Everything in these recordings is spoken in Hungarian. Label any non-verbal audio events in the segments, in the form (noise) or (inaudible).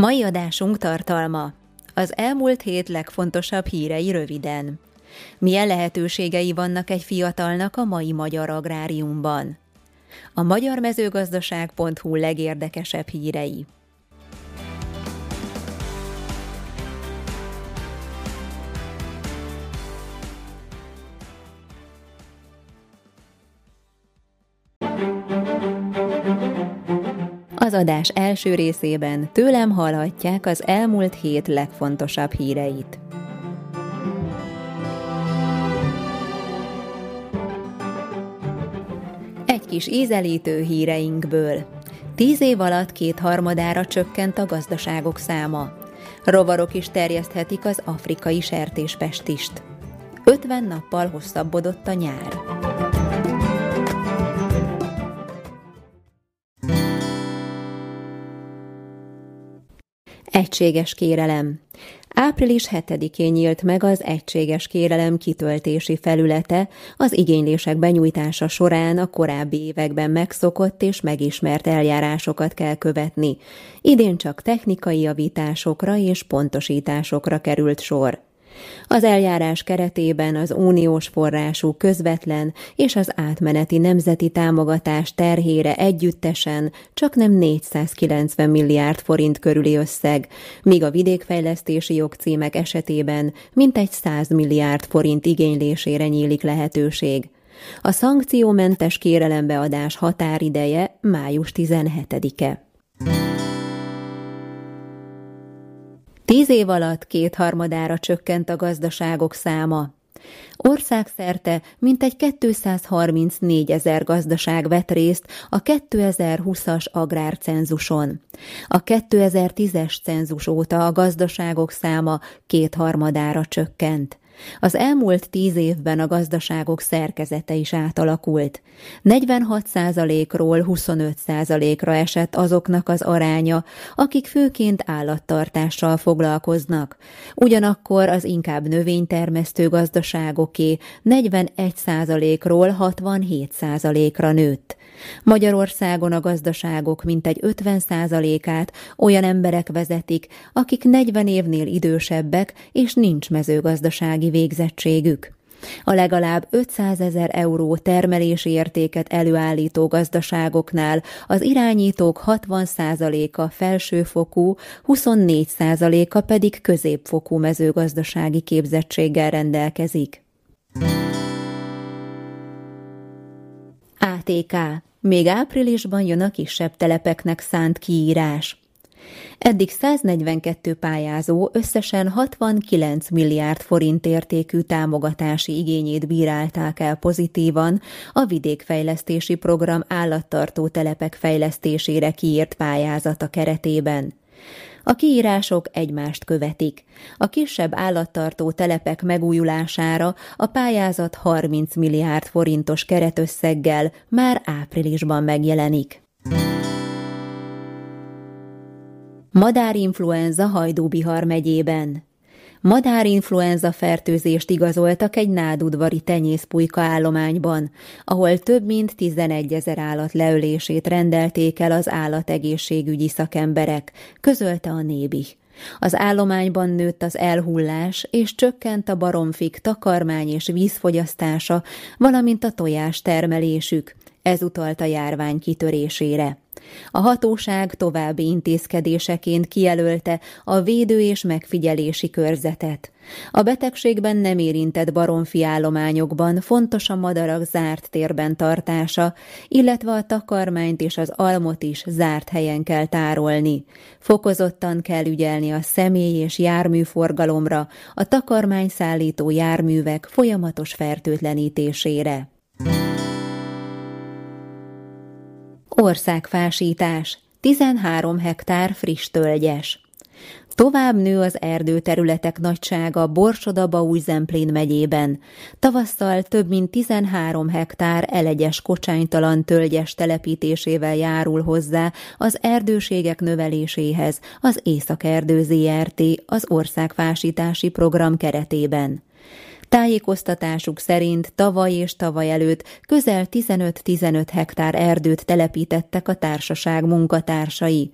Mai adásunk tartalma. Az elmúlt hét legfontosabb hírei röviden. Milyen lehetőségei vannak egy fiatalnak a mai magyar agráriumban? A magyar mezőgazdaság.hu legérdekesebb hírei. Az adás első részében tőlem hallhatják az elmúlt hét legfontosabb híreit. Egy kis ízelítő híreinkből. Tíz év alatt két harmadára csökkent a gazdaságok száma. Rovarok is terjeszthetik az afrikai sertéspestist. 50 nappal hosszabbodott a nyár. Egységes kérelem. Április 7-én nyílt meg az Egységes Kérelem kitöltési felülete az igénylések benyújtása során a korábbi években megszokott és megismert eljárásokat kell követni. Idén csak technikai javításokra és pontosításokra került sor. Az eljárás keretében az uniós forrású közvetlen és az átmeneti nemzeti támogatás terhére együttesen csak nem 490 milliárd forint körüli összeg, míg a vidékfejlesztési jogcímek esetében mintegy 100 milliárd forint igénylésére nyílik lehetőség. A szankciómentes kérelembeadás határideje május 17-e. Tíz év alatt kétharmadára csökkent a gazdaságok száma. Országszerte mintegy 234 ezer gazdaság vett részt a 2020-as agrárcenzuson. A 2010-es cenzus óta a gazdaságok száma kétharmadára csökkent. Az elmúlt tíz évben a gazdaságok szerkezete is átalakult. 46%-ról 25%-ra esett azoknak az aránya, akik főként állattartással foglalkoznak. Ugyanakkor az inkább növénytermesztő gazdaságoké 41%-ról 67%-ra nőtt. Magyarországon a gazdaságok mintegy 50%-át olyan emberek vezetik, akik 40 évnél idősebbek, és nincs mezőgazdasági végzettségük. A legalább 500 ezer euró termelési értéket előállító gazdaságoknál az irányítók 60%-a felsőfokú, 24%-a pedig középfokú mezőgazdasági képzettséggel rendelkezik. ATK még áprilisban jön a kisebb telepeknek szánt kiírás. Eddig 142 pályázó összesen 69 milliárd forint értékű támogatási igényét bírálták el pozitívan a vidékfejlesztési program állattartó telepek fejlesztésére kiírt pályázata keretében. A kiírások egymást követik. A kisebb állattartó telepek megújulására a pályázat 30 milliárd forintos keretösszeggel már áprilisban megjelenik. Madárinfluenza Hajdúbihar megyében Madárinfluenza fertőzést igazoltak egy nádudvari tenyészpulyka állományban, ahol több mint 11 ezer állat leölését rendelték el az állategészségügyi szakemberek, közölte a Nébi. Az állományban nőtt az elhullás, és csökkent a baromfik takarmány és vízfogyasztása, valamint a tojás termelésük. Ez utalt a járvány kitörésére. A hatóság további intézkedéseként kijelölte a védő és megfigyelési körzetet. A betegségben nem érintett baromfi állományokban fontos a madarak zárt térben tartása, illetve a takarmányt és az almot is zárt helyen kell tárolni. Fokozottan kell ügyelni a személy és járműforgalomra, a takarmány szállító járművek folyamatos fertőtlenítésére. Országfásítás. 13 hektár friss tölgyes. Tovább nő az erdőterületek nagysága Borsoda új Zemplén megyében. Tavasszal több mint 13 hektár elegyes kocsánytalan tölgyes telepítésével járul hozzá az erdőségek növeléséhez az Északerdő ZRT az országfásítási program keretében. Tájékoztatásuk szerint tavaly és tavaly előtt közel 15-15 hektár erdőt telepítettek a társaság munkatársai.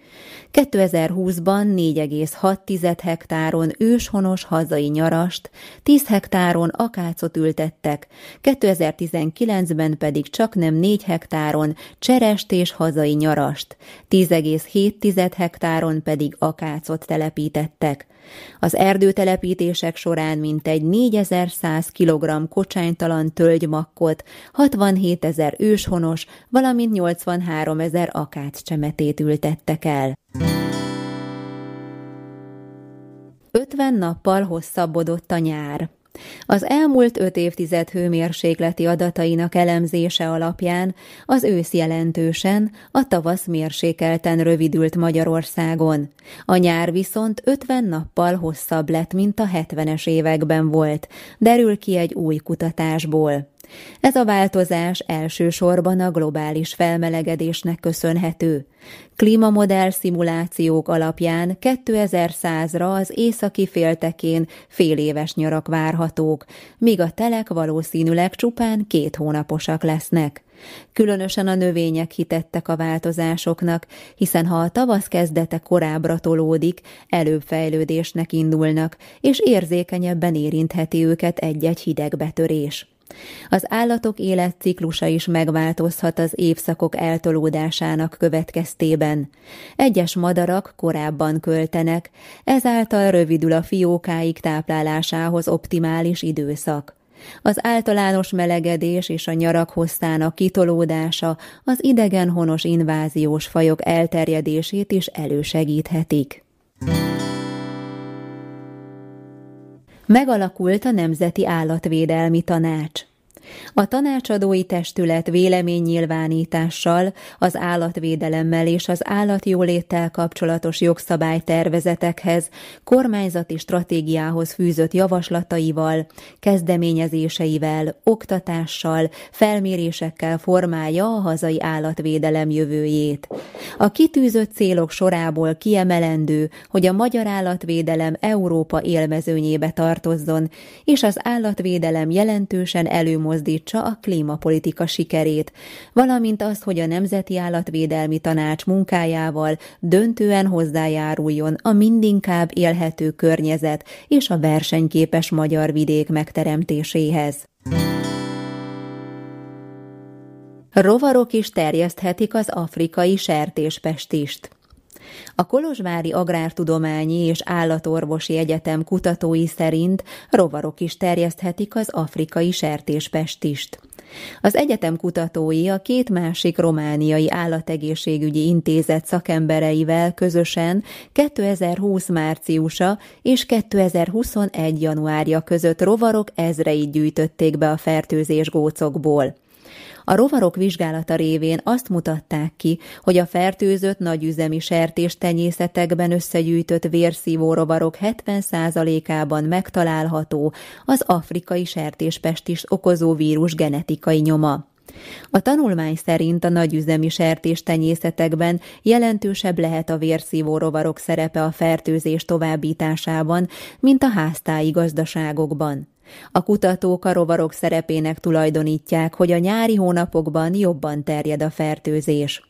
2020-ban 4,6 hektáron őshonos hazai nyarast, 10 hektáron akácot ültettek, 2019-ben pedig csak nem 4 hektáron cserest és hazai nyarast, 10,7 hektáron pedig akácot telepítettek. Az erdőtelepítések során mintegy 4100 kg kocsánytalan tölgymakkot, 67 ezer őshonos, valamint 83 ezer csemetét ültettek el. 50 nappal hosszabbodott a nyár. Az elmúlt öt évtized hőmérsékleti adatainak elemzése alapján az ősz jelentősen, a tavasz mérsékelten rövidült Magyarországon. A nyár viszont 50 nappal hosszabb lett, mint a 70-es években volt, derül ki egy új kutatásból. Ez a változás elsősorban a globális felmelegedésnek köszönhető. Klímamodell szimulációk alapján 2100-ra az északi féltekén fél éves nyarak várhatók, míg a telek valószínűleg csupán két hónaposak lesznek. Különösen a növények hitettek a változásoknak, hiszen ha a tavasz kezdete korábbra tolódik, előbb fejlődésnek indulnak, és érzékenyebben érintheti őket egy-egy hideg betörés. Az állatok életciklusa is megváltozhat az évszakok eltolódásának következtében. Egyes madarak korábban költenek, ezáltal rövidül a fiókáik táplálásához optimális időszak. Az általános melegedés és a nyarak hosszának kitolódása az idegenhonos inváziós fajok elterjedését is elősegíthetik. Megalakult a Nemzeti Állatvédelmi Tanács. A tanácsadói testület véleménynyilvánítással, az állatvédelemmel és az állatjóléttel kapcsolatos jogszabálytervezetekhez, kormányzati stratégiához fűzött javaslataival, kezdeményezéseivel, oktatással, felmérésekkel formálja a hazai állatvédelem jövőjét. A kitűzött célok sorából kiemelendő, hogy a magyar állatvédelem Európa élmezőnyébe tartozzon, és az állatvédelem jelentősen előmozdítja előmozdítsa a klímapolitika sikerét, valamint az, hogy a Nemzeti Állatvédelmi Tanács munkájával döntően hozzájáruljon a mindinkább élhető környezet és a versenyképes magyar vidék megteremtéséhez. Rovarok is terjeszthetik az afrikai sertéspestist. A Kolozsvári Agrártudományi és Állatorvosi Egyetem kutatói szerint rovarok is terjeszthetik az afrikai sertéspestist. Az egyetem kutatói a két másik romániai állategészségügyi intézet szakembereivel közösen 2020 márciusa és 2021 januárja között rovarok ezreit gyűjtötték be a fertőzés gócokból. A rovarok vizsgálata révén azt mutatták ki, hogy a fertőzött nagyüzemi sertés tenyészetekben összegyűjtött vérszívó rovarok 70%-ában megtalálható az afrikai sertéspest okozó vírus genetikai nyoma. A tanulmány szerint a nagyüzemi sertés tenyészetekben jelentősebb lehet a vérszívó rovarok szerepe a fertőzés továbbításában, mint a háztáji gazdaságokban. A kutatók a rovarok szerepének tulajdonítják, hogy a nyári hónapokban jobban terjed a fertőzés.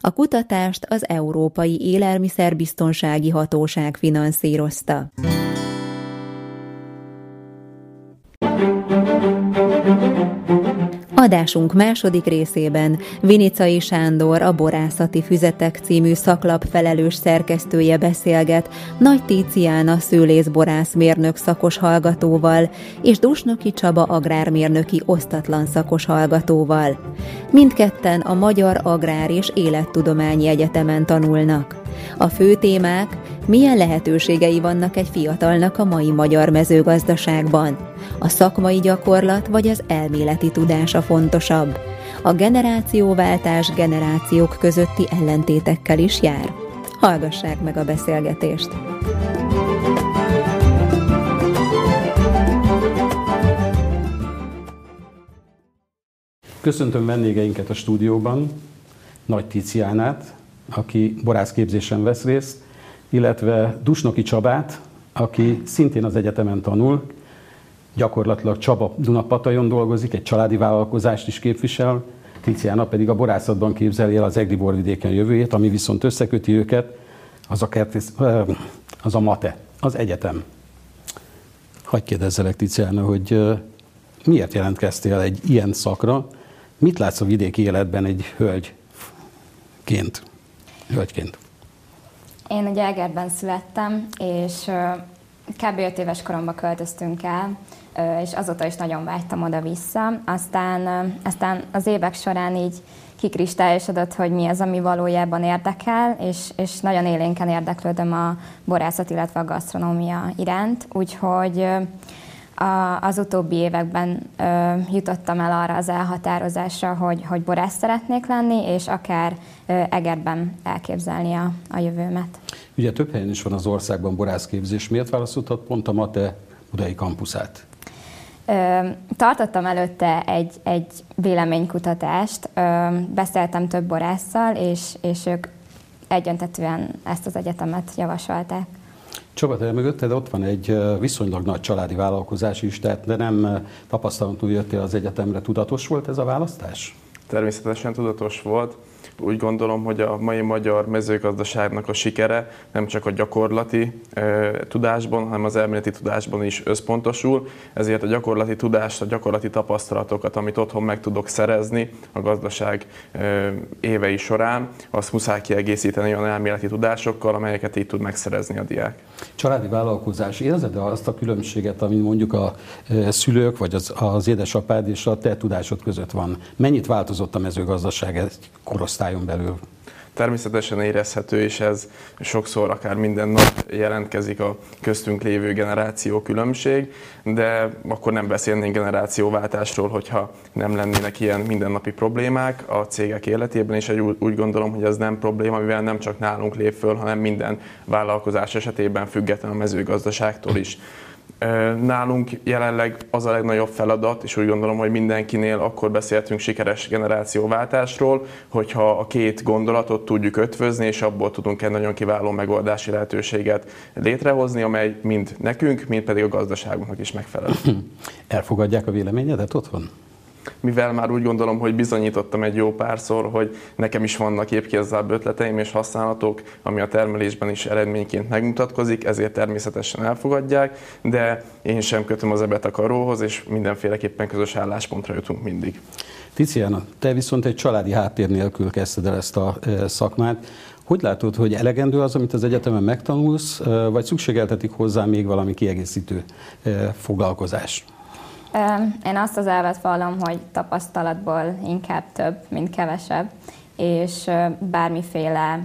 A kutatást az Európai Élelmiszerbiztonsági Hatóság finanszírozta. Adásunk második részében Vinicai Sándor, a Borászati Füzetek című szaklap felelős szerkesztője beszélget Nagy Tíciána szőlészborász mérnök szakos hallgatóval és Dusnoki Csaba agrármérnöki osztatlan szakos hallgatóval. Mindketten a Magyar Agrár és Élettudományi Egyetemen tanulnak. A fő témák, milyen lehetőségei vannak egy fiatalnak a mai magyar mezőgazdaságban? A szakmai gyakorlat vagy az elméleti tudása fontosabb? a generációváltás generációk közötti ellentétekkel is jár. Hallgassák meg a beszélgetést! Köszöntöm vendégeinket a stúdióban, Nagy Ticiánát, aki borászképzésen vesz részt, illetve Dusnoki Csabát, aki szintén az egyetemen tanul, gyakorlatilag Csaba Dunapatajon dolgozik, egy családi vállalkozást is képvisel, Tiziana pedig a borászatban képzeli el az Egri borvidéken jövőjét, ami viszont összeköti őket, az a, kertész, az a MATE, az egyetem. Hagy kérdezzelek, Tiziana, hogy miért jelentkeztél egy ilyen szakra, mit látsz a vidéki életben egy hölgyként? Hölgyként. Én ugye Egerben születtem, és kb. 5 éves koromban költöztünk el, és azóta is nagyon vágytam oda-vissza. Aztán, aztán az évek során így kikristályosodott, hogy mi az, ami valójában érdekel, és, és nagyon élénken érdeklődöm a borászat, illetve a gasztronómia iránt, úgyhogy a, az utóbbi években ö, jutottam el arra az elhatározásra, hogy, hogy borász szeretnék lenni, és akár ö, Egerben elképzelni a, a jövőmet. Ugye több helyen is van az országban borászképzés. Miért választottad pont a MATE budai kampuszát? Ö, tartottam előtte egy, egy véleménykutatást, ö, beszéltem több borásszal, és, és ők egyöntetően ezt az egyetemet javasolták. Csaba, te mögötted ott van egy viszonylag nagy családi vállalkozás is, tehát de nem tapasztalatlanul jöttél az egyetemre. Tudatos volt ez a választás? Természetesen tudatos volt. Úgy gondolom, hogy a mai magyar mezőgazdaságnak a sikere nem csak a gyakorlati e, tudásban, hanem az elméleti tudásban is összpontosul, ezért a gyakorlati tudást, a gyakorlati tapasztalatokat, amit otthon meg tudok szerezni a gazdaság e, évei során, azt muszáj kiegészíteni olyan elméleti tudásokkal, amelyeket így tud megszerezni a diák. Családi vállalkozás, érzed -e azt a különbséget, ami mondjuk a szülők, vagy az, az édesapád és a te tudásod között van? Mennyit változott a mezőgazdaság egy korosztály osztályon belül? Természetesen érezhető, és ez sokszor akár minden nap jelentkezik a köztünk lévő generáció különbség, de akkor nem beszélnénk generációváltásról, hogyha nem lennének ilyen mindennapi problémák a cégek életében, és úgy gondolom, hogy ez nem probléma, mivel nem csak nálunk lép föl, hanem minden vállalkozás esetében független a mezőgazdaságtól is. Nálunk jelenleg az a legnagyobb feladat, és úgy gondolom, hogy mindenkinél akkor beszéltünk sikeres generációváltásról, hogyha a két gondolatot tudjuk ötvözni, és abból tudunk egy nagyon kiváló megoldási lehetőséget létrehozni, amely mind nekünk, mind pedig a gazdaságunknak is megfelel. (clears throat) Elfogadják a véleményedet otthon? Mivel már úgy gondolom, hogy bizonyítottam egy jó párszor, hogy nekem is vannak épkézzább ötleteim és használatok, ami a termelésben is eredményként megmutatkozik, ezért természetesen elfogadják, de én sem kötöm az ebet a karóhoz, és mindenféleképpen közös álláspontra jutunk mindig. Tiziana, te viszont egy családi háttér nélkül kezdted el ezt a e, szakmát. Hogy látod, hogy elegendő az, amit az egyetemen megtanulsz, e, vagy szükségeltetik hozzá még valami kiegészítő e, foglalkozás? Én azt az elvet vallom, hogy tapasztalatból inkább több, mint kevesebb, és bármiféle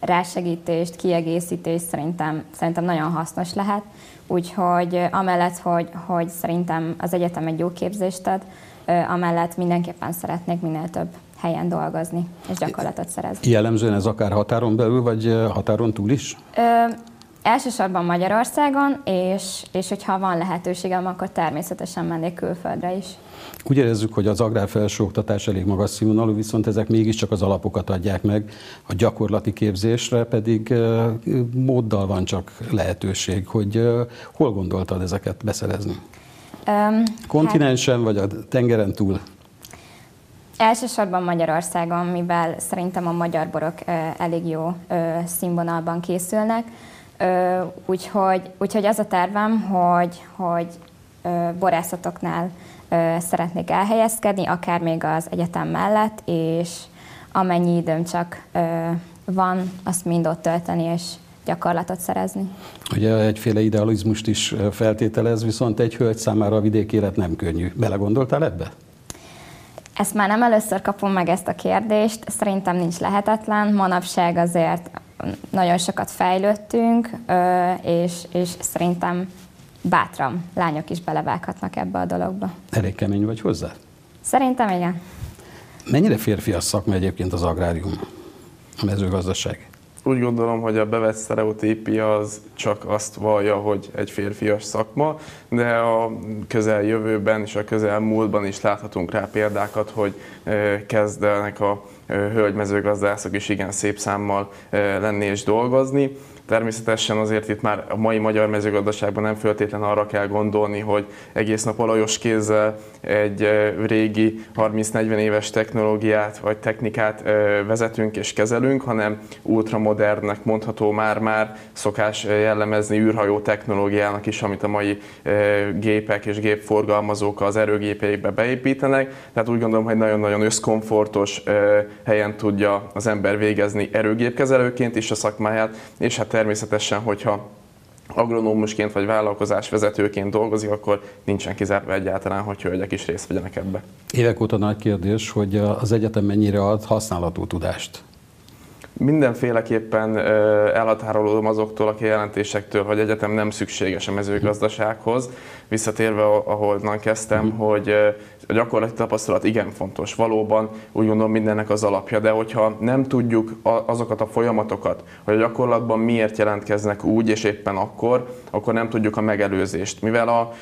rásegítést, kiegészítést szerintem, szerintem nagyon hasznos lehet. Úgyhogy amellett, hogy, hogy szerintem az egyetem egy jó képzést ad, amellett mindenképpen szeretnék minél több helyen dolgozni és gyakorlatot szerezni. Jellemzően ez akár határon belül, vagy határon túl is? Elsősorban Magyarországon, és, és hogyha van lehetőségem, akkor természetesen mennék külföldre is. Úgy érezzük, hogy az agrárfelsőoktatás elég magas színvonalú, viszont ezek mégiscsak az alapokat adják meg, a gyakorlati képzésre pedig móddal van csak lehetőség, hogy hol gondoltad ezeket beszerezni? Um, Kontinensen hát, vagy a tengeren túl? Elsősorban Magyarországon, mivel szerintem a magyar borok elég jó színvonalban készülnek, Úgyhogy, úgyhogy az a tervem, hogy, hogy borászatoknál szeretnék elhelyezkedni, akár még az egyetem mellett, és amennyi időm csak van, azt mind ott tölteni, és gyakorlatot szerezni. Ugye egyféle idealizmust is feltételez, viszont egy hölgy számára a vidék élet nem könnyű. Belegondoltál ebbe? Ezt már nem először kapom meg ezt a kérdést, szerintem nincs lehetetlen. Manapság azért nagyon sokat fejlődtünk, és, és szerintem bátran lányok is belevághatnak ebbe a dologba. Elég kemény vagy hozzá? Szerintem igen. Mennyire férfias szakma egyébként az agrárium, a mezőgazdaság? Úgy gondolom, hogy a bevett sztereotípia az csak azt vallja, hogy egy férfias szakma, de a közeljövőben és a közelmúltban is láthatunk rá példákat, hogy kezdenek a hölgymezőgazdászok is igen szép számmal lenni és dolgozni. Természetesen azért itt már a mai magyar mezőgazdaságban nem föltétlen arra kell gondolni, hogy egész nap olajos kézzel egy régi 30-40 éves technológiát vagy technikát vezetünk és kezelünk, hanem ultramodernnek mondható már-már szokás jellemezni űrhajó technológiának is, amit a mai gépek és gépforgalmazók az erőgépeikbe beépítenek. Tehát úgy gondolom, hogy nagyon-nagyon összkomfortos helyen tudja az ember végezni erőgépkezelőként is a szakmáját, és hát természetesen, hogyha agronómusként vagy vállalkozásvezetőként dolgozik, akkor nincsen kizárva egyáltalán, hogy hölgyek is részt vegyenek ebbe. Évek óta nagy kérdés, hogy az egyetem mennyire ad használható tudást. Mindenféleképpen elhatárolódom azoktól a kijelentésektől, hogy egyetem nem szükséges a mezőgazdasághoz. Visszatérve, ahol kezdtem, mm. hogy a gyakorlati tapasztalat igen fontos. Valóban úgy gondolom mindennek az alapja, de hogyha nem tudjuk azokat a folyamatokat, hogy a gyakorlatban miért jelentkeznek úgy és éppen akkor, akkor nem tudjuk a megelőzést. Mivel a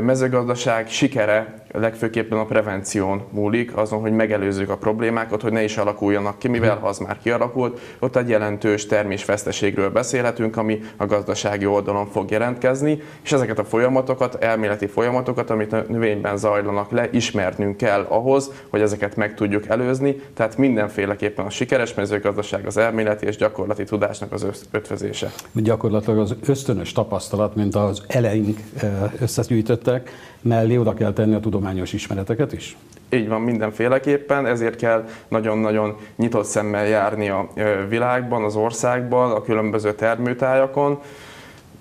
mezőgazdaság sikere legfőképpen a prevención múlik, azon, hogy megelőzzük a problémákat, hogy ne is alakuljanak ki, mivel ha az már kialakult, ott egy jelentős termésveszteségről beszélhetünk, ami a gazdasági oldalon fog jelentkezni, és ezeket a folyamatokat, elméleti folyamatokat, amit a növényben zajlanak le, ismernünk kell ahhoz, hogy ezeket meg tudjuk előzni, tehát mindenféleképpen a sikeres mezőgazdaság az elméleti és gyakorlati tudásnak az ötvözése. Gyakorlatilag az ösztönös tapasztalat, mint az eleink összegyűjtöttek, mellé oda kell tenni a tudományos ismereteket is? Így van, mindenféleképpen, ezért kell nagyon-nagyon nyitott szemmel járni a világban, az országban, a különböző termőtájakon,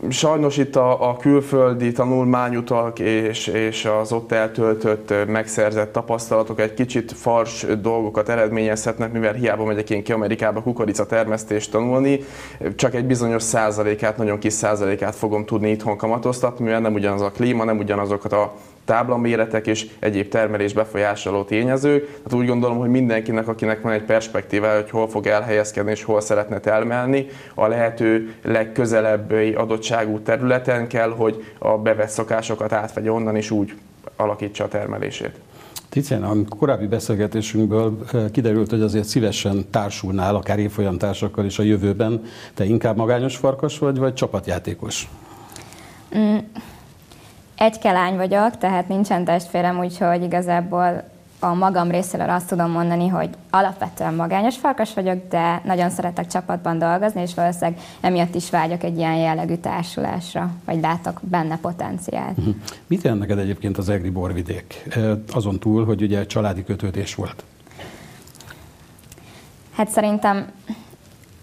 Sajnos itt a, a külföldi tanulmányutak és, és az ott eltöltött, megszerzett tapasztalatok egy kicsit fars dolgokat eredményezhetnek, mivel hiába megyek én ki Amerikába kukorica termesztést tanulni, csak egy bizonyos százalékát, nagyon kis százalékát fogom tudni itthon kamatoztatni, mivel nem ugyanaz a klíma, nem ugyanazokat a táblaméretek és egyéb termelés befolyásoló tényezők. Hát úgy gondolom, hogy mindenkinek, akinek van egy perspektíva, hogy hol fog elhelyezkedni és hol szeretne termelni, a lehető legközelebbi adottságú területen kell, hogy a bevett szokásokat átvegye onnan, és úgy alakítsa a termelését. Tiziana, a korábbi beszélgetésünkből kiderült, hogy azért szívesen társulnál, akár évfolyam társakkal is a jövőben. Te inkább magányos farkas vagy, vagy csapatjátékos? Mm egy lány vagyok, tehát nincsen testvérem, úgyhogy igazából a magam részéről azt tudom mondani, hogy alapvetően magányos farkas vagyok, de nagyon szeretek csapatban dolgozni, és valószínűleg emiatt is vágyok egy ilyen jellegű társulásra, vagy látok benne potenciált. Uh-huh. Mit jelent neked egyébként az egri borvidék? Azon túl, hogy ugye családi kötődés volt. Hát szerintem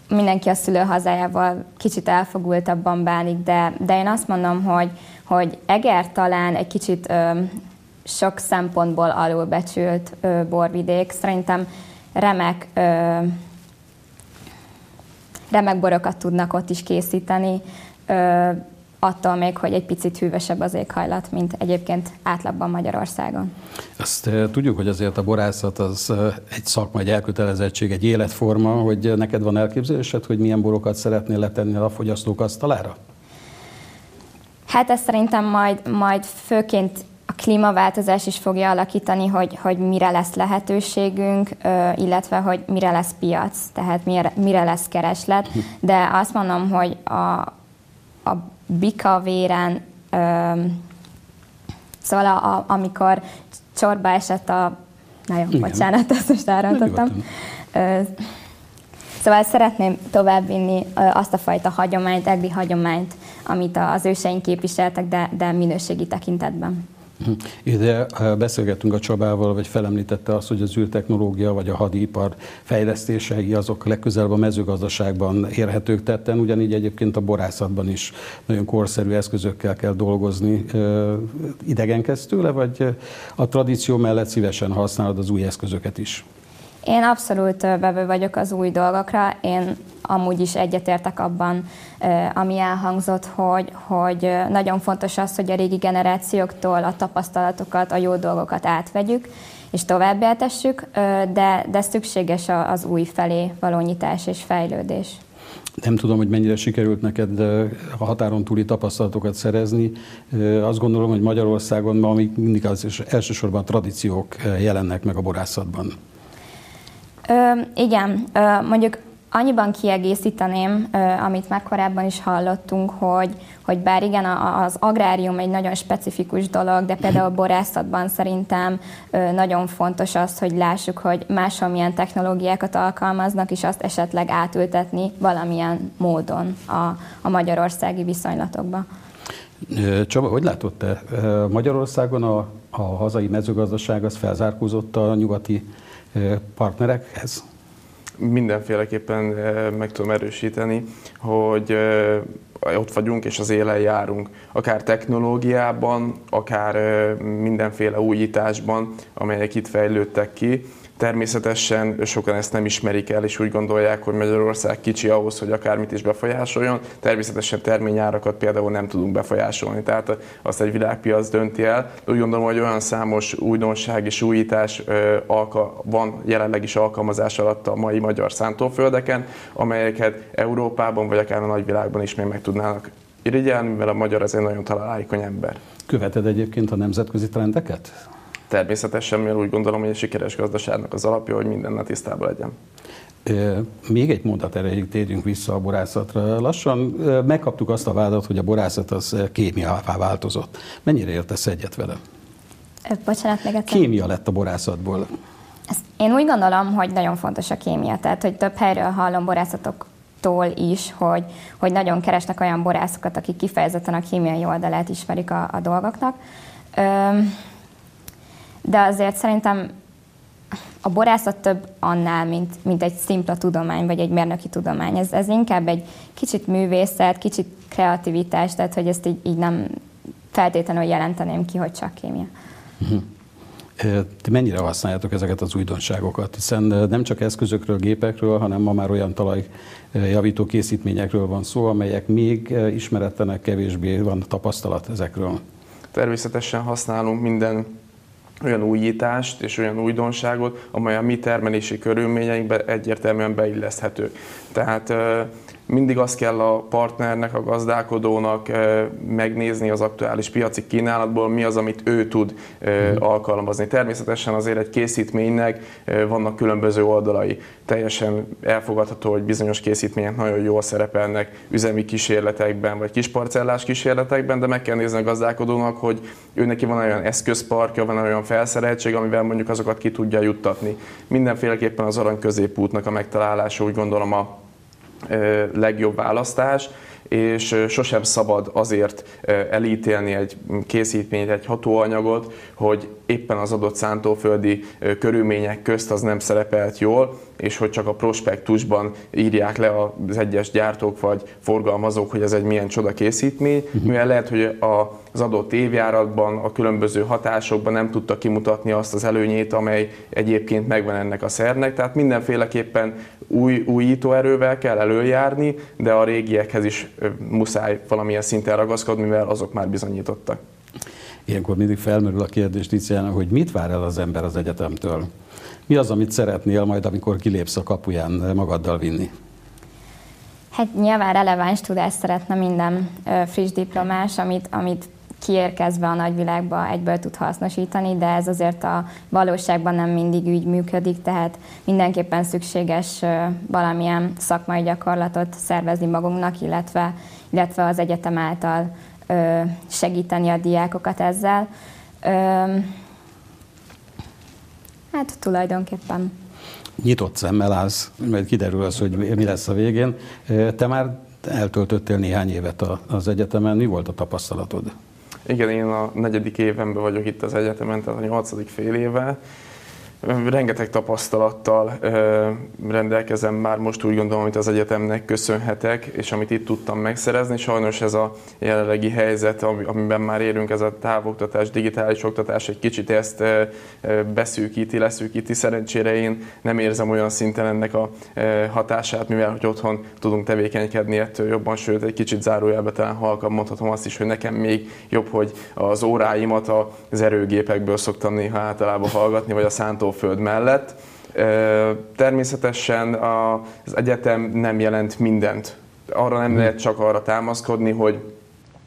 mindenki a szülőhazájával kicsit elfogultabban bánik, de, de én azt mondom, hogy, hogy Eger talán egy kicsit ö, sok szempontból alulbecsült ö, borvidék. Szerintem remek, ö, remek borokat tudnak ott is készíteni, ö, attól még, hogy egy picit hűvösebb az éghajlat, mint egyébként átlagban Magyarországon. Azt tudjuk, hogy azért a borászat az egy szakma, egy elkötelezettség, egy életforma, hogy neked van elképzelésed, hogy milyen borokat szeretnél letenni a fogyasztók asztalára? Hát ezt szerintem majd, majd főként a klímaváltozás is fogja alakítani, hogy, hogy mire lesz lehetőségünk, illetve hogy mire lesz piac, tehát mire, mire lesz kereslet. De azt mondom, hogy a, a bika véren, szóval a, a, amikor csorba esett a... Nagyon Igen. bocsánat, ezt most elrontottam. Szóval szeretném továbbvinni azt a fajta hagyományt, egri hagyományt, amit az őseink képviseltek, de, de minőségi tekintetben. Ide beszélgettünk a Csabával, vagy felemlítette azt, hogy az űrtechnológia vagy a hadipar fejlesztései azok legközelebb a mezőgazdaságban érhetők tetten, ugyanígy egyébként a borászatban is nagyon korszerű eszközökkel kell dolgozni. Idegenkezz vagy a tradíció mellett szívesen használod az új eszközöket is? Én abszolút bevő vagyok az új dolgokra. Én amúgy is egyetértek abban, ami elhangzott, hogy, hogy nagyon fontos az, hogy a régi generációktól a tapasztalatokat, a jó dolgokat átvegyük, és tovább éltessük, de, de szükséges az új felé való nyitás és fejlődés. Nem tudom, hogy mennyire sikerült neked a határon túli tapasztalatokat szerezni. Azt gondolom, hogy Magyarországon ma mindig az elsősorban tradíciók jelennek meg a borászatban. Ö, igen, ö, mondjuk annyiban kiegészíteném, ö, amit már korábban is hallottunk, hogy, hogy bár igen, az agrárium egy nagyon specifikus dolog, de például a borászatban szerintem ö, nagyon fontos az, hogy lássuk, hogy máshol milyen technológiákat alkalmaznak, és azt esetleg átültetni valamilyen módon a, a magyarországi viszonylatokba. Csaba, hogy látod te? Magyarországon a, a hazai mezőgazdaság az felzárkózott a nyugati partnerekhez? Mindenféleképpen meg tudom erősíteni, hogy ott vagyunk és az élen járunk. Akár technológiában, akár mindenféle újításban, amelyek itt fejlődtek ki Természetesen sokan ezt nem ismerik el, és úgy gondolják, hogy Magyarország kicsi ahhoz, hogy akármit is befolyásoljon. Természetesen terményárakat például nem tudunk befolyásolni, tehát azt egy világpiac dönti el. De úgy gondolom, hogy olyan számos újdonság és újítás van jelenleg is alkalmazás alatt a mai magyar szántóföldeken, amelyeket Európában vagy akár a nagyvilágban is még meg tudnának irigyelni, mivel a magyar az egy nagyon találékony ember. Követed egyébként a nemzetközi trendeket? Természetesen, mert úgy gondolom, hogy a sikeres gazdaságnak az alapja, hogy mindennel tisztában legyen. Még egy mondat erejéig térjünk vissza a borászatra. Lassan megkaptuk azt a vádat, hogy a borászat az kémiává változott. Mennyire értesz egyet vele? Bocsánat, egyszer. Kémia lett a borászatból. Ezt én úgy gondolom, hogy nagyon fontos a kémia. Tehát, hogy több helyről hallom borászatoktól is, hogy, hogy nagyon keresnek olyan borászokat, akik kifejezetten a kémiai oldalát ismerik a, a dolgoknak. Üm, de azért szerintem a borászat több annál, mint, mint egy szimpla tudomány, vagy egy mérnöki tudomány. Ez, ez inkább egy kicsit művészet, kicsit kreativitás, tehát hogy ezt így, így nem feltétlenül jelenteném ki, hogy csak kémia. Uh-huh. Ti mennyire használjátok ezeket az újdonságokat? Hiszen nem csak eszközökről, gépekről, hanem ma már olyan talajjavító készítményekről van szó, amelyek még ismeretlenek, kevésbé van tapasztalat ezekről. Természetesen használunk minden olyan újítást és olyan újdonságot, amely a mi termelési körülményeinkbe egyértelműen beilleszthető. Tehát mindig azt kell a partnernek, a gazdálkodónak megnézni az aktuális piaci kínálatból, mi az, amit ő tud mm. alkalmazni. Természetesen azért egy készítménynek vannak különböző oldalai. Teljesen elfogadható, hogy bizonyos készítmények nagyon jól szerepelnek üzemi kísérletekben, vagy kisparcellás kísérletekben, de meg kell nézni a gazdálkodónak, hogy ő neki van olyan eszközparkja, van olyan felszereltség, amivel mondjuk azokat ki tudja juttatni. Mindenféleképpen az arany középútnak a megtalálása úgy gondolom a legjobb választás, és sosem szabad azért elítélni egy készítményt, egy hatóanyagot, hogy éppen az adott szántóföldi körülmények közt az nem szerepelt jól, és hogy csak a prospektusban írják le az egyes gyártók vagy forgalmazók, hogy ez egy milyen csoda készítmény, mhm. mivel lehet, hogy az adott évjáratban, a különböző hatásokban nem tudta kimutatni azt az előnyét, amely egyébként megvan ennek a szernek. Tehát mindenféleképpen új, újító erővel kell előjárni, de a régiekhez is muszáj valamilyen szinten ragaszkodni, mivel azok már bizonyítottak. Ilyenkor mindig felmerül a kérdés Tiziana, hogy mit vár el az ember az egyetemtől? Mi az, amit szeretnél majd, amikor kilépsz a kapuján magaddal vinni? Hát nyilván releváns tudást szeretne minden friss diplomás, amit, amit kiérkezve a nagyvilágba egyből tud hasznosítani, de ez azért a valóságban nem mindig úgy működik, tehát mindenképpen szükséges valamilyen szakmai gyakorlatot szervezni magunknak, illetve, illetve az egyetem által segíteni a diákokat ezzel. Hát tulajdonképpen. Nyitott szemmel állsz, mert kiderül az, hogy mi lesz a végén. Te már eltöltöttél néhány évet az egyetemen, mi volt a tapasztalatod? Igen, én a negyedik évenben vagyok itt az egyetemen, tehát a nyolcadik fél éve, Rengeteg tapasztalattal rendelkezem már most úgy gondolom, amit az egyetemnek köszönhetek, és amit itt tudtam megszerezni. Sajnos ez a jelenlegi helyzet, amiben már érünk, ez a távoktatás, digitális oktatás egy kicsit ezt beszűkíti, leszűkíti. Szerencsére én nem érzem olyan szinten ennek a hatását, mivel hogy otthon tudunk tevékenykedni ettől jobban, sőt egy kicsit zárójelbe talán halkabb mondhatom azt is, hogy nekem még jobb, hogy az óráimat az erőgépekből szoktam néha általában hallgatni, vagy a szántó föld mellett. Természetesen az egyetem nem jelent mindent. Arra nem lehet csak arra támaszkodni, hogy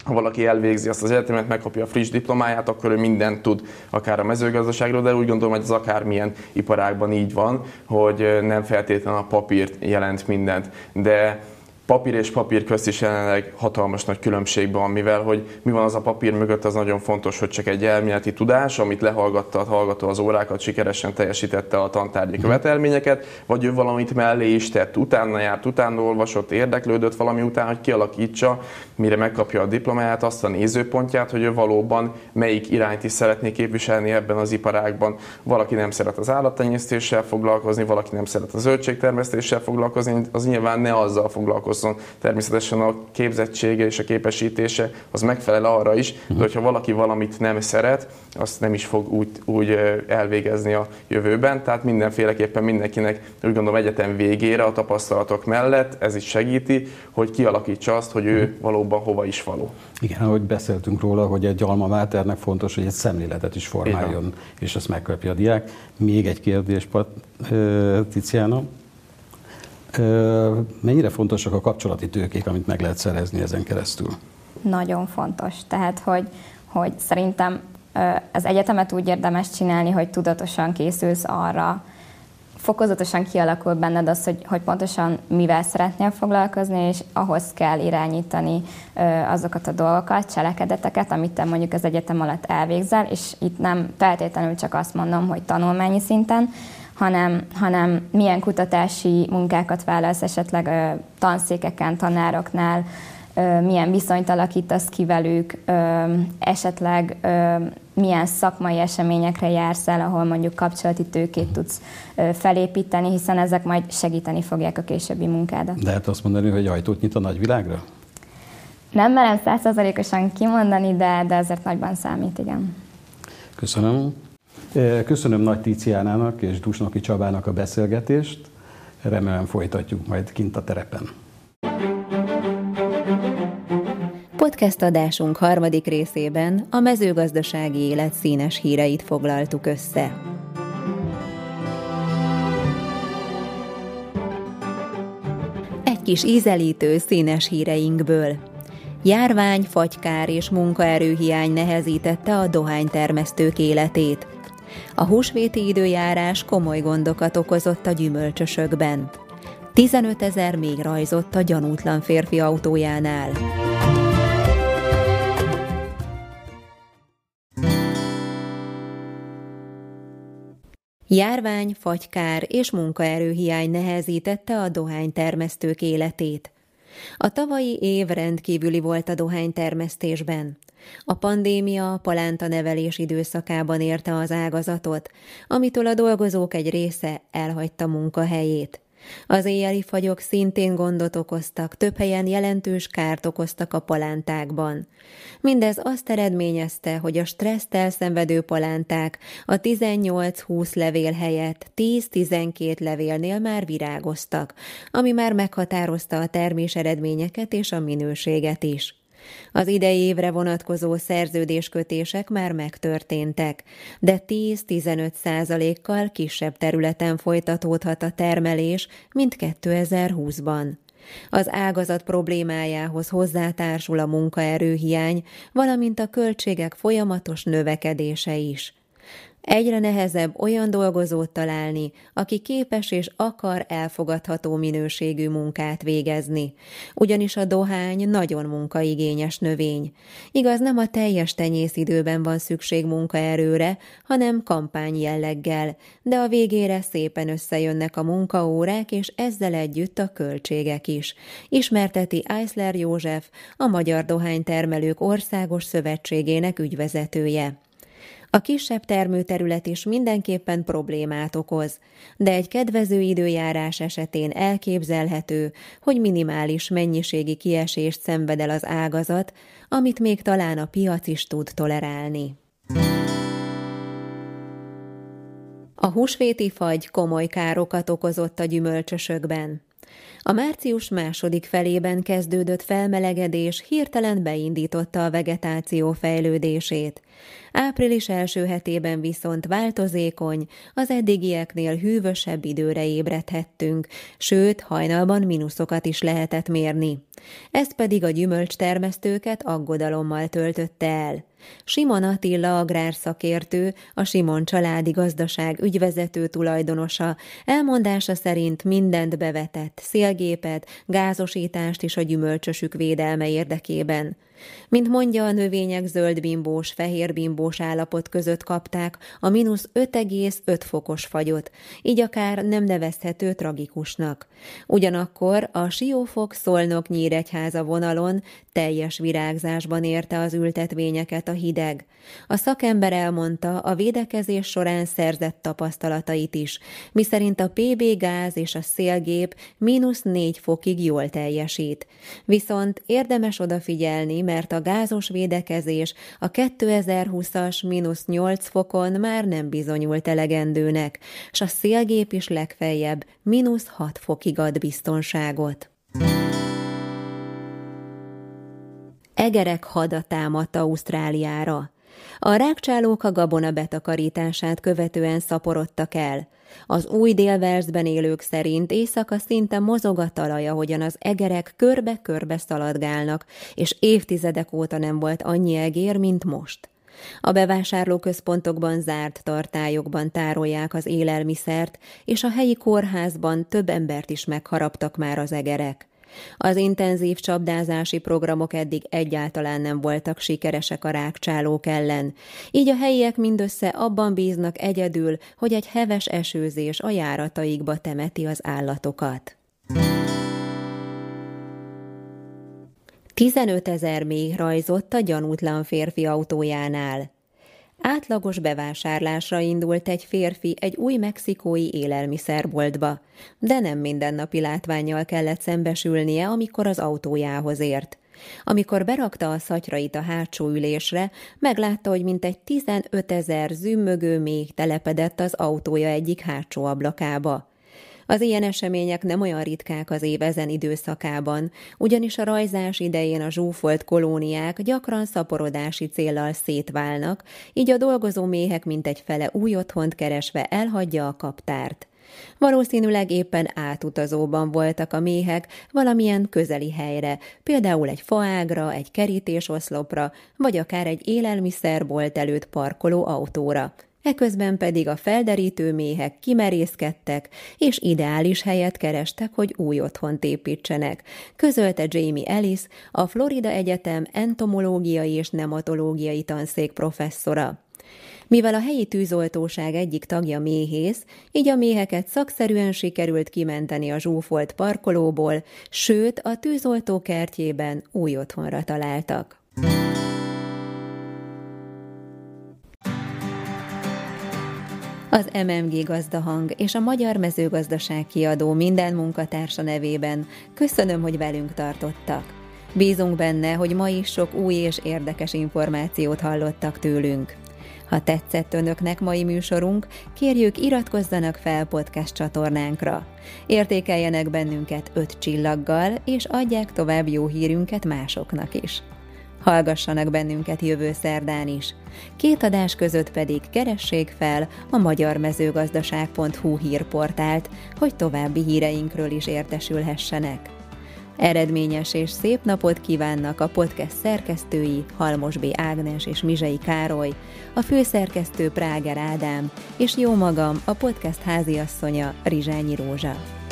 ha valaki elvégzi azt az egyetemet, megkapja a friss diplomáját, akkor ő mindent tud, akár a mezőgazdaságról, de úgy gondolom, hogy az akármilyen iparágban így van, hogy nem feltétlenül a papírt jelent mindent. De papír és papír közt is jelenleg hatalmas nagy különbség van, mivel hogy mi van az a papír mögött, az nagyon fontos, hogy csak egy elméleti tudás, amit lehallgatta a hallgató az órákat, sikeresen teljesítette a tantárgyi mhm. követelményeket, vagy ő valamit mellé is tett, utána járt, utána olvasott, érdeklődött valami után, hogy kialakítsa, mire megkapja a diplomáját, azt a nézőpontját, hogy ő valóban melyik irányt is szeretné képviselni ebben az iparágban. Valaki nem szeret az állattenyésztéssel foglalkozni, valaki nem szeret a zöldségtermesztéssel foglalkozni, az nyilván ne azzal foglalkozzon. Természetesen a képzettsége és a képesítése az megfelel arra is, de hogyha valaki valamit nem szeret, azt nem is fog úgy, úgy elvégezni a jövőben. Tehát mindenféleképpen mindenkinek úgy gondolom egyetem végére a tapasztalatok mellett ez is segíti, hogy kialakítsa azt, hogy ő valóban hova is való. Igen, ahogy beszéltünk róla, hogy egy alma máternek fontos, hogy egy szemléletet is formáljon, Igen. és ezt megkapja a diák. Még egy kérdés, Tiziana. Mennyire fontosak a kapcsolati tőkék, amit meg lehet szerezni ezen keresztül? Nagyon fontos. Tehát, hogy, hogy szerintem az egyetemet úgy érdemes csinálni, hogy tudatosan készülsz arra, fokozatosan kialakul benned az, hogy, hogy pontosan mivel szeretnél foglalkozni, és ahhoz kell irányítani azokat a dolgokat, cselekedeteket, amit te mondjuk az egyetem alatt elvégzel, és itt nem feltétlenül csak azt mondom, hogy tanulmányi szinten, hanem, hanem milyen kutatási munkákat válasz esetleg ö, tanszékeken, tanároknál, ö, milyen viszonyt alakítasz ki velük, ö, esetleg milyen szakmai eseményekre jársz el, ahol mondjuk kapcsolati tőkét tudsz felépíteni, hiszen ezek majd segíteni fogják a későbbi munkádat. De lehet azt mondani, hogy ajtót nyit a nagyvilágra? Nem merem százszerzalékosan kimondani, de, de ezért nagyban számít, igen. Köszönöm. Köszönöm Nagy Tíciánának és Dusnoki Csabának a beszélgetést. Remélem folytatjuk majd kint a terepen. Podcast adásunk harmadik részében a mezőgazdasági élet színes híreit foglaltuk össze. Egy kis ízelítő színes híreinkből. Járvány, fagykár és munkaerőhiány nehezítette a dohánytermesztők életét. A húsvéti időjárás komoly gondokat okozott a gyümölcsösökben. 15 ezer még rajzott a gyanútlan férfi autójánál. Járvány, fagykár és munkaerőhiány nehezítette a dohánytermesztők életét. A tavalyi év rendkívüli volt a dohánytermesztésben. A pandémia palánta nevelés időszakában érte az ágazatot, amitől a dolgozók egy része elhagyta munkahelyét. Az éjjeli fagyok szintén gondot okoztak, több helyen jelentős kárt okoztak a palántákban. Mindez azt eredményezte, hogy a stresszt elszenvedő palánták a 18-20 levél helyett 10-12 levélnél már virágoztak, ami már meghatározta a termés eredményeket és a minőséget is. Az idei évre vonatkozó szerződéskötések már megtörténtek, de 10-15 százalékkal kisebb területen folytatódhat a termelés, mint 2020-ban. Az ágazat problémájához hozzátársul a munkaerőhiány, valamint a költségek folyamatos növekedése is. Egyre nehezebb olyan dolgozót találni, aki képes és akar elfogadható minőségű munkát végezni, ugyanis a dohány nagyon munkaigényes növény. Igaz, nem a teljes tenyészidőben van szükség munkaerőre, hanem kampány jelleggel, de a végére szépen összejönnek a munkaórák, és ezzel együtt a költségek is. Ismerteti Eisler József, a Magyar Dohánytermelők Országos Szövetségének ügyvezetője. A kisebb termőterület is mindenképpen problémát okoz, de egy kedvező időjárás esetén elképzelhető, hogy minimális mennyiségi kiesést szenved el az ágazat, amit még talán a piac is tud tolerálni. A húsvéti fagy komoly károkat okozott a gyümölcsösökben. A március második felében kezdődött felmelegedés hirtelen beindította a vegetáció fejlődését. Április első hetében viszont változékony, az eddigieknél hűvösebb időre ébredhettünk, sőt, hajnalban mínuszokat is lehetett mérni. Ez pedig a gyümölcstermesztőket aggodalommal töltötte el. Simon Attila agrárszakértő, a Simon családi gazdaság ügyvezető tulajdonosa elmondása szerint mindent bevetett, szélgépet, gázosítást is a gyümölcsösük védelme érdekében. Mint mondja, a növények zöldbimbós, fehérbimbós állapot között kapták a mínusz 5,5 fokos fagyot, így akár nem nevezhető tragikusnak. Ugyanakkor a Siófok Szolnok Nyíregyháza vonalon teljes virágzásban érte az ültetvényeket a hideg. A szakember elmondta a védekezés során szerzett tapasztalatait is, miszerint a PB gáz és a szélgép mínusz 4 fokig jól teljesít. Viszont érdemes odafigyelni, mert a gázos védekezés a 2020-as mínusz 8 fokon már nem bizonyult elegendőnek, s a szélgép is legfeljebb mínusz 6 fokig ad biztonságot. Egerek hada támadt Ausztráliára. A rákcsálók a gabona betakarítását követően szaporodtak el. Az új délversben élők szerint éjszaka szinte mozog a talaj, ahogyan az egerek körbe-körbe szaladgálnak, és évtizedek óta nem volt annyi egér, mint most. A bevásárlóközpontokban zárt tartályokban tárolják az élelmiszert, és a helyi kórházban több embert is megharaptak már az egerek. Az intenzív csapdázási programok eddig egyáltalán nem voltak sikeresek a rákcsálók ellen, így a helyiek mindössze abban bíznak egyedül, hogy egy heves esőzés a járataikba temeti az állatokat. 15 ezer méh rajzott a gyanútlan férfi autójánál. Átlagos bevásárlásra indult egy férfi egy új mexikói élelmiszerboltba, de nem mindennapi látványjal kellett szembesülnie, amikor az autójához ért. Amikor berakta a szatyrait a hátsó ülésre, meglátta, hogy mintegy 15 ezer zümmögő még telepedett az autója egyik hátsó ablakába. Az ilyen események nem olyan ritkák az év ezen időszakában, ugyanis a rajzás idején a zsúfolt kolóniák gyakran szaporodási céllal szétválnak, így a dolgozó méhek mintegy fele új otthont keresve elhagyja a kaptárt. Valószínűleg éppen átutazóban voltak a méhek valamilyen közeli helyre, például egy faágra, egy kerítésoszlopra, vagy akár egy élelmiszerbolt előtt parkoló autóra. Eközben pedig a felderítő méhek kimerészkedtek, és ideális helyet kerestek, hogy új otthont építsenek, közölte Jamie Ellis, a Florida Egyetem entomológiai és nematológiai tanszék professzora. Mivel a helyi tűzoltóság egyik tagja méhész, így a méheket szakszerűen sikerült kimenteni a zsúfolt parkolóból, sőt a tűzoltó kertjében új otthonra találtak. Az MMG Gazdahang és a Magyar Mezőgazdaság kiadó minden munkatársa nevében köszönöm, hogy velünk tartottak. Bízunk benne, hogy ma is sok új és érdekes információt hallottak tőlünk. Ha tetszett önöknek mai műsorunk, kérjük iratkozzanak fel podcast csatornánkra. Értékeljenek bennünket öt csillaggal, és adják tovább jó hírünket másoknak is. Hallgassanak bennünket jövő szerdán is. Két adás között pedig keressék fel a magyarmezőgazdaság.hu hírportált, hogy további híreinkről is értesülhessenek. Eredményes és szép napot kívánnak a podcast szerkesztői Halmos B. Ágnes és Mizsai Károly, a főszerkesztő Práger Ádám, és jó magam, a podcast háziasszonya Rizsányi Rózsa.